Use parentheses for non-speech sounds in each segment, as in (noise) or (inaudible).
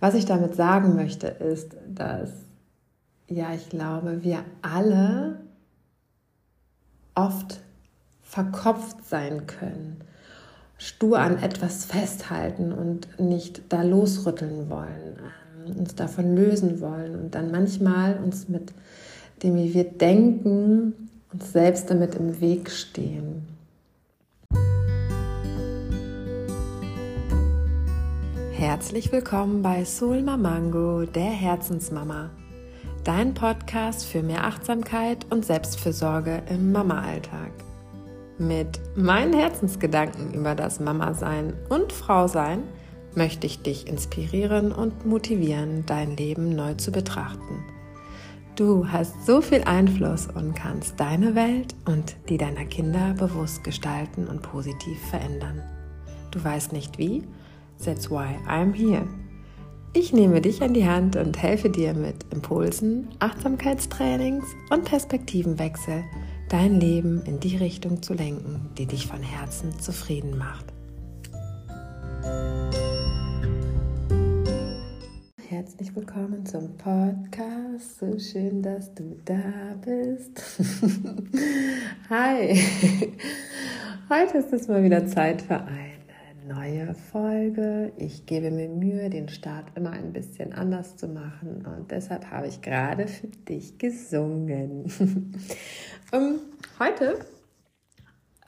Was ich damit sagen möchte, ist, dass, ja, ich glaube, wir alle oft verkopft sein können, stur an etwas festhalten und nicht da losrütteln wollen, ähm, uns davon lösen wollen und dann manchmal uns mit dem, wie wir denken, uns selbst damit im Weg stehen. Herzlich willkommen bei Soul Mamango, der Herzensmama. Dein Podcast für mehr Achtsamkeit und Selbstfürsorge im Mama-Alltag. Mit meinen Herzensgedanken über das Mama-Sein und Frau-Sein möchte ich dich inspirieren und motivieren, dein Leben neu zu betrachten. Du hast so viel Einfluss und kannst deine Welt und die deiner Kinder bewusst gestalten und positiv verändern. Du weißt nicht wie? That's why I'm here. Ich nehme dich an die Hand und helfe dir mit Impulsen, Achtsamkeitstrainings und Perspektivenwechsel, dein Leben in die Richtung zu lenken, die dich von Herzen zufrieden macht. Herzlich willkommen zum Podcast. So schön, dass du da bist. (laughs) Hi. Heute ist es mal wieder Zeit für ein neue Folge. Ich gebe mir Mühe, den Start immer ein bisschen anders zu machen und deshalb habe ich gerade für dich gesungen. (laughs) um, heute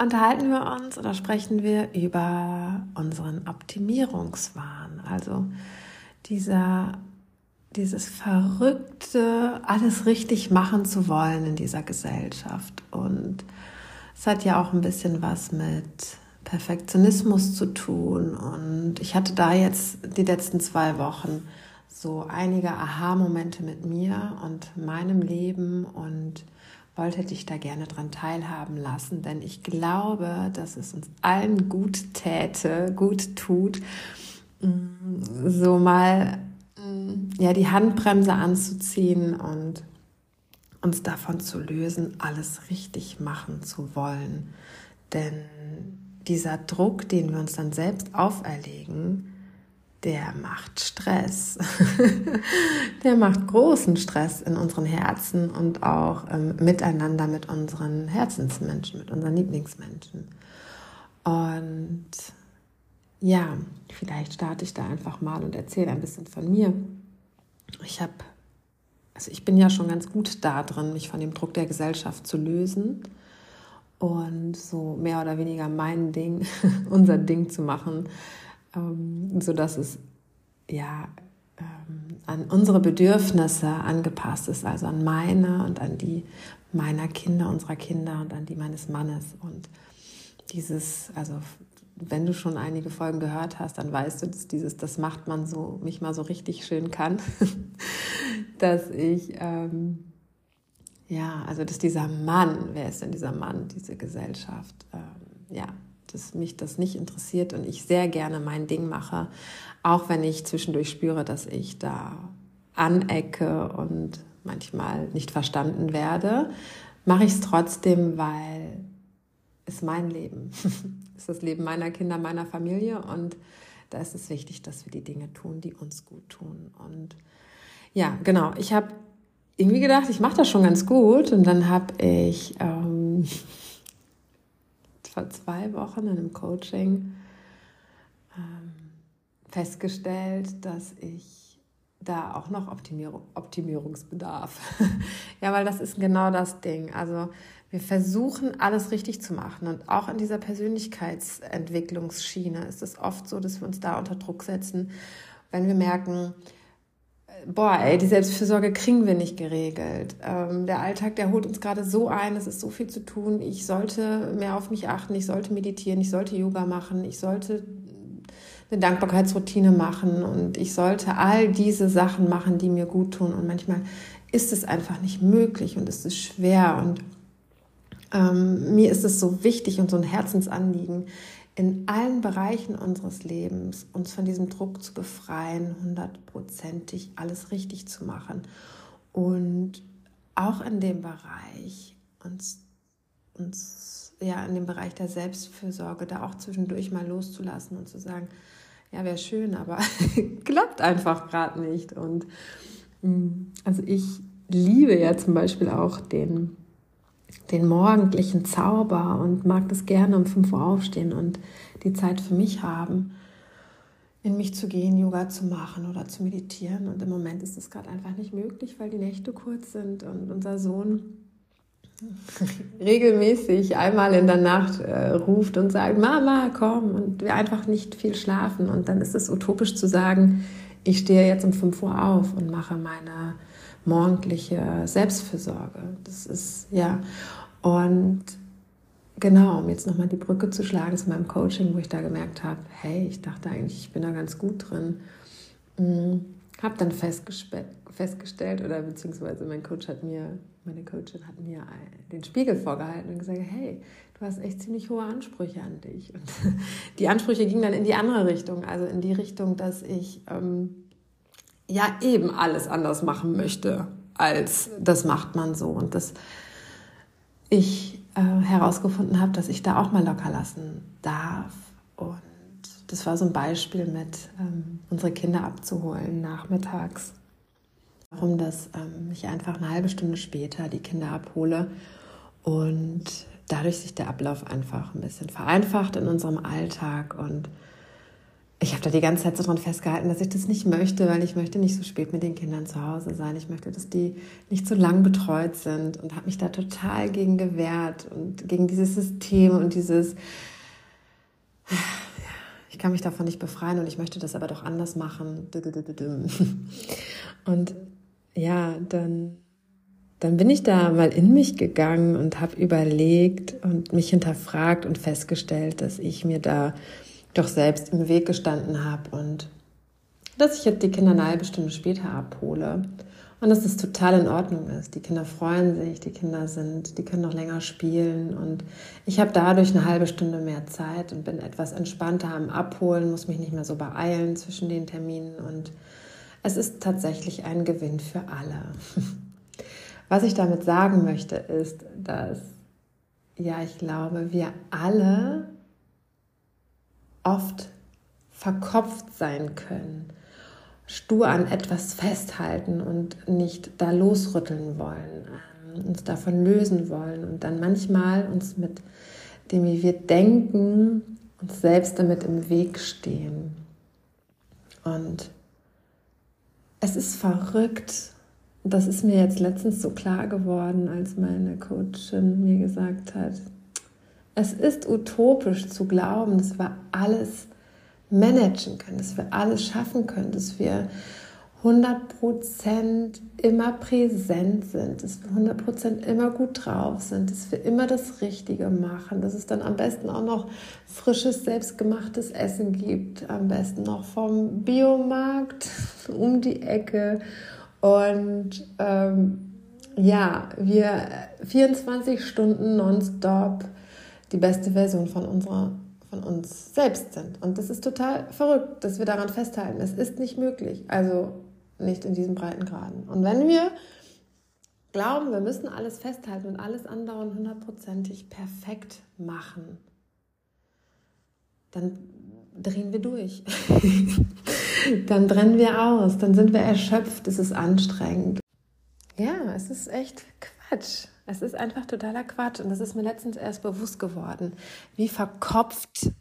unterhalten wir uns oder sprechen wir über unseren Optimierungswahn, also dieser dieses verrückte, alles richtig machen zu wollen in dieser Gesellschaft. Und es hat ja auch ein bisschen was mit Perfektionismus zu tun. Und ich hatte da jetzt die letzten zwei Wochen so einige Aha-Momente mit mir und meinem Leben und wollte dich da gerne dran teilhaben lassen, denn ich glaube, dass es uns allen gut täte, gut tut, mm, so mal mm, ja die Handbremse anzuziehen und uns davon zu lösen, alles richtig machen zu wollen. Denn dieser Druck, den wir uns dann selbst auferlegen, der macht Stress. (laughs) der macht großen Stress in unseren Herzen und auch ähm, miteinander mit unseren Herzensmenschen, mit unseren Lieblingsmenschen. Und ja, vielleicht starte ich da einfach mal und erzähle ein bisschen von mir. Ich habe, also ich bin ja schon ganz gut da drin, mich von dem Druck der Gesellschaft zu lösen und so mehr oder weniger mein Ding, (laughs) unser Ding zu machen, ähm, sodass es ja ähm, an unsere Bedürfnisse angepasst ist, also an meine und an die meiner Kinder, unserer Kinder und an die meines Mannes. Und dieses, also wenn du schon einige Folgen gehört hast, dann weißt du, dass dieses, das macht man so, mich mal so richtig schön kann, (laughs) dass ich ähm, ja, also dass dieser Mann, wer ist denn dieser Mann, diese Gesellschaft, ähm, ja, dass mich das nicht interessiert und ich sehr gerne mein Ding mache, auch wenn ich zwischendurch spüre, dass ich da anecke und manchmal nicht verstanden werde, mache ich es trotzdem, weil es mein Leben (laughs) ist das Leben meiner Kinder, meiner Familie und da ist es wichtig, dass wir die Dinge tun, die uns gut tun. Und ja, genau, ich habe irgendwie gedacht, ich mache das schon ganz gut. Und dann habe ich ähm, vor zwei Wochen in einem Coaching ähm, festgestellt, dass ich da auch noch Optimierung, Optimierungsbedarf. (laughs) ja, weil das ist genau das Ding. Also wir versuchen alles richtig zu machen und auch in dieser Persönlichkeitsentwicklungsschiene ist es oft so, dass wir uns da unter Druck setzen, wenn wir merken, boah, ey, die Selbstfürsorge kriegen wir nicht geregelt. Ähm, der Alltag, der holt uns gerade so ein, es ist so viel zu tun. Ich sollte mehr auf mich achten, ich sollte meditieren, ich sollte Yoga machen, ich sollte eine Dankbarkeitsroutine machen und ich sollte all diese Sachen machen, die mir gut tun. Und manchmal ist es einfach nicht möglich und es ist schwer. Und ähm, mir ist es so wichtig und so ein Herzensanliegen, in allen Bereichen unseres Lebens uns von diesem Druck zu befreien, hundertprozentig alles richtig zu machen und auch in dem Bereich uns, uns ja in dem Bereich der Selbstfürsorge da auch zwischendurch mal loszulassen und zu sagen, ja, wäre schön, aber (laughs) klappt einfach gerade nicht. Und mm, also ich liebe ja zum Beispiel auch den, den morgendlichen Zauber und mag das gerne um 5 Uhr aufstehen und die Zeit für mich haben, in mich zu gehen, Yoga zu machen oder zu meditieren. Und im Moment ist das gerade einfach nicht möglich, weil die Nächte kurz sind und unser Sohn (laughs) regelmäßig einmal in der Nacht äh, ruft und sagt, Mama, komm, und wir einfach nicht viel schlafen. Und dann ist es utopisch zu sagen, ich stehe jetzt um 5 Uhr auf und mache meine morgendliche Selbstfürsorge. Das ist, ja, und genau, um jetzt nochmal die Brücke zu schlagen zu meinem Coaching, wo ich da gemerkt habe, hey, ich dachte eigentlich, ich bin da ganz gut drin. Hm, habe dann festgestellt, oder beziehungsweise mein Coach hat mir, meine Coachin hat mir den Spiegel vorgehalten und gesagt, hey, du hast echt ziemlich hohe Ansprüche an dich. Und (laughs) die Ansprüche gingen dann in die andere Richtung, also in die Richtung, dass ich ähm, ja eben alles anders machen möchte, als das macht man so. Und dass ich äh, herausgefunden habe, dass ich da auch mal locker lassen darf. Und das war so ein Beispiel mit ähm, unsere Kinder abzuholen nachmittags. Warum, dass ähm, ich einfach eine halbe Stunde später die Kinder abhole und dadurch sich der Ablauf einfach ein bisschen vereinfacht in unserem Alltag und ich habe da die ganze Zeit so dran festgehalten, dass ich das nicht möchte, weil ich möchte nicht so spät mit den Kindern zu Hause sein. Ich möchte, dass die nicht so lang betreut sind und habe mich da total gegen gewehrt und gegen dieses System und dieses, ich kann mich davon nicht befreien und ich möchte das aber doch anders machen. (laughs) Und ja, dann, dann bin ich da mal in mich gegangen und habe überlegt und mich hinterfragt und festgestellt, dass ich mir da doch selbst im Weg gestanden habe und dass ich jetzt die Kinder eine halbe Stunde später abhole und dass das total in Ordnung ist. Die Kinder freuen sich, die Kinder sind, die können noch länger spielen und ich habe dadurch eine halbe Stunde mehr Zeit und bin etwas entspannter am Abholen, muss mich nicht mehr so beeilen zwischen den Terminen und es ist tatsächlich ein Gewinn für alle. (laughs) Was ich damit sagen möchte, ist, dass ja, ich glaube, wir alle oft verkopft sein können, stur an etwas festhalten und nicht da losrütteln wollen, ähm, uns davon lösen wollen und dann manchmal uns mit dem, wie wir denken, uns selbst damit im Weg stehen. Und es ist verrückt, das ist mir jetzt letztens so klar geworden, als meine Coachin mir gesagt hat, es ist utopisch zu glauben, dass wir alles managen können, dass wir alles schaffen können, dass wir 100% immer präsent sind, dass wir 100% immer gut drauf sind, dass wir immer das Richtige machen, dass es dann am besten auch noch frisches, selbstgemachtes Essen gibt, am besten noch vom Biomarkt (laughs) um die Ecke. Und ähm, ja, wir 24 Stunden nonstop die beste Version von unserer von uns selbst sind. Und das ist total verrückt, dass wir daran festhalten. Es ist nicht möglich. Also nicht in diesen Breitengraden. Und wenn wir glauben, wir müssen alles festhalten und alles andauernd hundertprozentig perfekt machen, dann drehen wir durch. (laughs) dann brennen wir aus, dann sind wir erschöpft, es ist anstrengend. Ja, es ist echt Quatsch. Es ist einfach totaler Quatsch und das ist mir letztens erst bewusst geworden, wie verkopft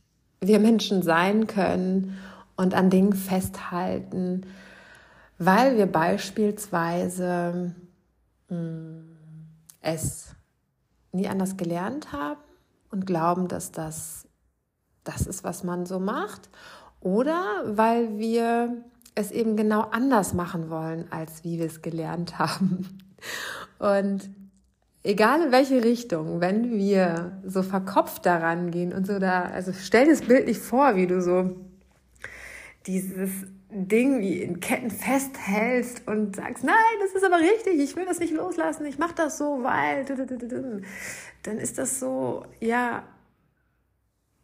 wir Menschen sein können und an Dingen festhalten, weil wir beispielsweise mh, hm, es nie anders gelernt haben und glauben, dass das das ist, was man so macht, oder weil wir es eben genau anders machen wollen, als wie wir es gelernt (laughs) haben. Und egal in welche Richtung, wenn wir so verkopft daran gehen und so da, also stell dir das Bild nicht vor, wie du so dieses Ding wie in Ketten festhältst und sagst, nein, das ist aber richtig, ich will das nicht loslassen, ich mache das so, weil, dann ist das so, ja,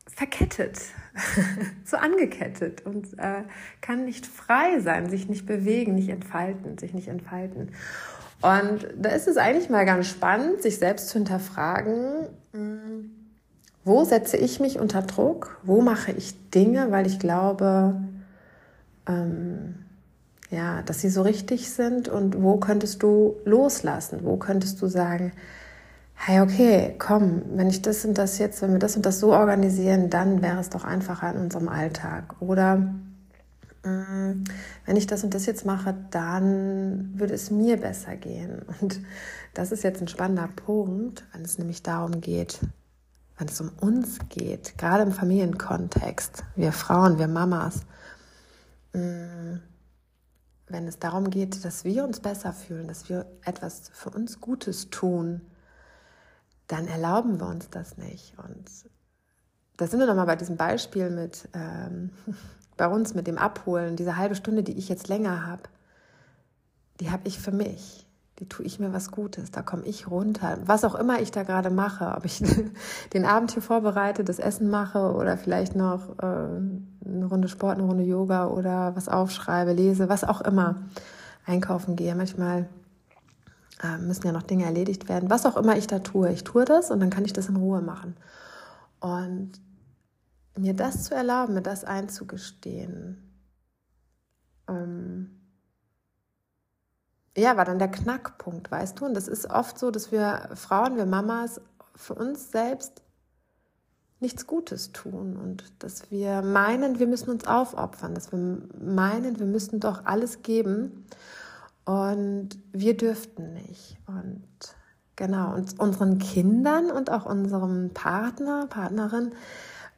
verkettet, (laughs) so angekettet und äh, kann nicht frei sein, sich nicht bewegen, nicht entfalten, sich nicht entfalten. Und da ist es eigentlich mal ganz spannend, sich selbst zu hinterfragen, wo setze ich mich unter Druck, wo mache ich Dinge, weil ich glaube, ähm, ja, dass sie so richtig sind und wo könntest du loslassen? Wo könntest du sagen, hey, okay, komm, wenn ich das und das jetzt, wenn wir das und das so organisieren, dann wäre es doch einfacher in unserem Alltag. Oder wenn ich das und das jetzt mache, dann würde es mir besser gehen. Und das ist jetzt ein spannender Punkt, wenn es nämlich darum geht, wenn es um uns geht, gerade im Familienkontext, wir Frauen, wir Mamas, mm, wenn es darum geht, dass wir uns besser fühlen, dass wir etwas für uns Gutes tun, dann erlauben wir uns das nicht. Und da sind wir nochmal bei diesem Beispiel mit ähm, (laughs) bei uns mit dem Abholen, diese halbe Stunde, die ich jetzt länger habe, die habe ich für mich. Die tue ich mir was Gutes, da komme ich runter. Was auch immer ich da gerade mache, ob ich (laughs) den Abend hier vorbereite, das Essen mache oder vielleicht noch äh, eine Runde Sport, eine Runde Yoga oder was aufschreibe, lese, was auch immer, einkaufen gehe. Manchmal äh, müssen ja noch Dinge erledigt werden. Was auch immer ich da tue, ich tue das und dann kann ich das in Ruhe machen. Und mir das zu erlauben, mir das einzugestehen, ähm, ja, war dann der Knackpunkt, weißt du? Und das ist oft so, dass wir Frauen, wir Mamas für uns selbst nichts Gutes tun und dass wir meinen, wir müssen uns aufopfern, dass wir meinen, wir müssen doch alles geben und wir dürften nicht. Und genau, und unseren Kindern und auch unserem Partner, Partnerin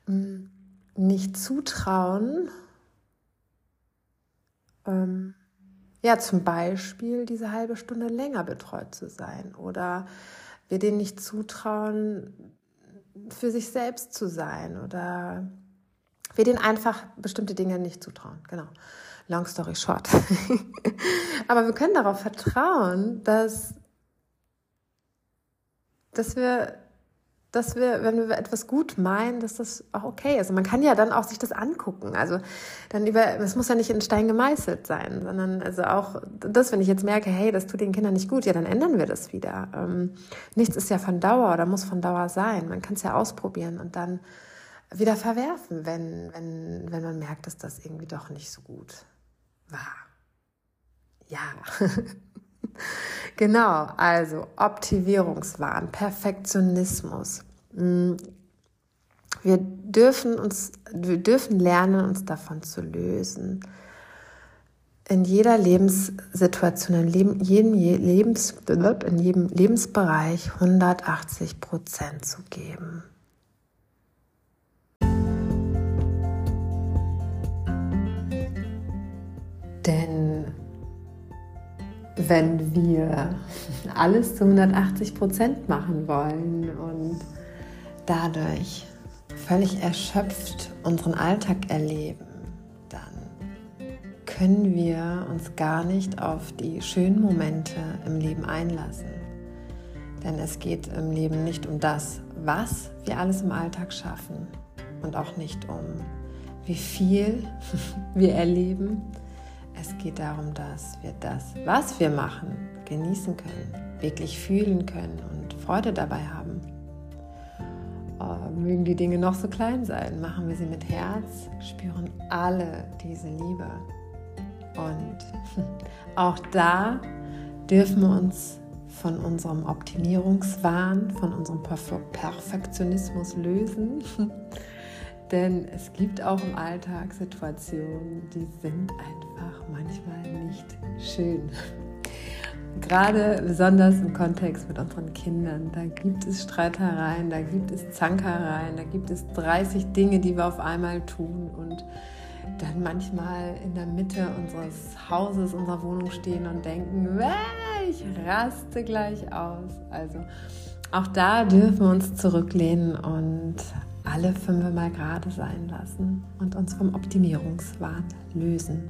mm, nicht zutrauen, ähm, ja, zum Beispiel diese halbe Stunde länger betreut zu sein oder wir denen nicht zutrauen, für sich selbst zu sein oder wir denen einfach bestimmte Dinge nicht zutrauen. Genau. Long story short. (laughs) Aber wir können darauf vertrauen, dass, dass wir dass wir, wenn wir etwas gut meinen, dass das auch okay ist. Und man kann ja dann auch sich das angucken. Also dann über, es muss ja nicht in Stein gemeißelt sein, sondern also auch das, wenn ich jetzt merke, hey, das tut den Kindern nicht gut, ja, dann ändern wir das wieder. Ähm, nichts ist ja von Dauer oder muss von Dauer sein. Man kann es ja ausprobieren und dann wieder verwerfen, wenn, wenn, wenn man merkt, dass das irgendwie doch nicht so gut war. Ja. (laughs) (laughs) Genau, also Optimierungswahn, Perfektionismus. Mm, wir dürfen uns, wir dürfen lernen, uns davon zu lösen. In jeder Lebenssituation, in jedem, Lebens, in jedem Lebensbereich 180 Prozent zu geben. Denn wenn wir alles zu 180 Prozent machen wollen und dadurch völlig erschöpft unseren Alltag erleben, dann können wir uns gar nicht auf die schönen Momente im Leben einlassen. Denn es geht im Leben nicht um das, was wir alles im Alltag schaffen und auch nicht um wie viel (laughs) wir erleben, es geht darum, dass wir das, was wir machen, genießen können, wirklich fühlen können und Freude dabei haben. Oh, mögen die Dinge noch so klein sein, machen wir sie mit Herz, spüren alle diese Liebe. Und (laughs) auch da dürfen wir uns von unserem Optimierungswahn, von unserem Perfektionismus lösen (laughs) denn es gibt auch im Alltag Situationen, die sind einfach manchmal nicht schön. Gerade besonders im Kontext mit unseren Kindern, da gibt es Streitereien, da gibt es Zankereien, da gibt es 30 Dinge, die wir auf einmal tun und dann manchmal in der Mitte unseres Hauses, unserer Wohnung stehen und denken, ich raste gleich aus. Also auch da dürfen wir uns zurücklehnen und alle fünf Mal gerade sein lassen und uns vom Optimierungswahn lösen.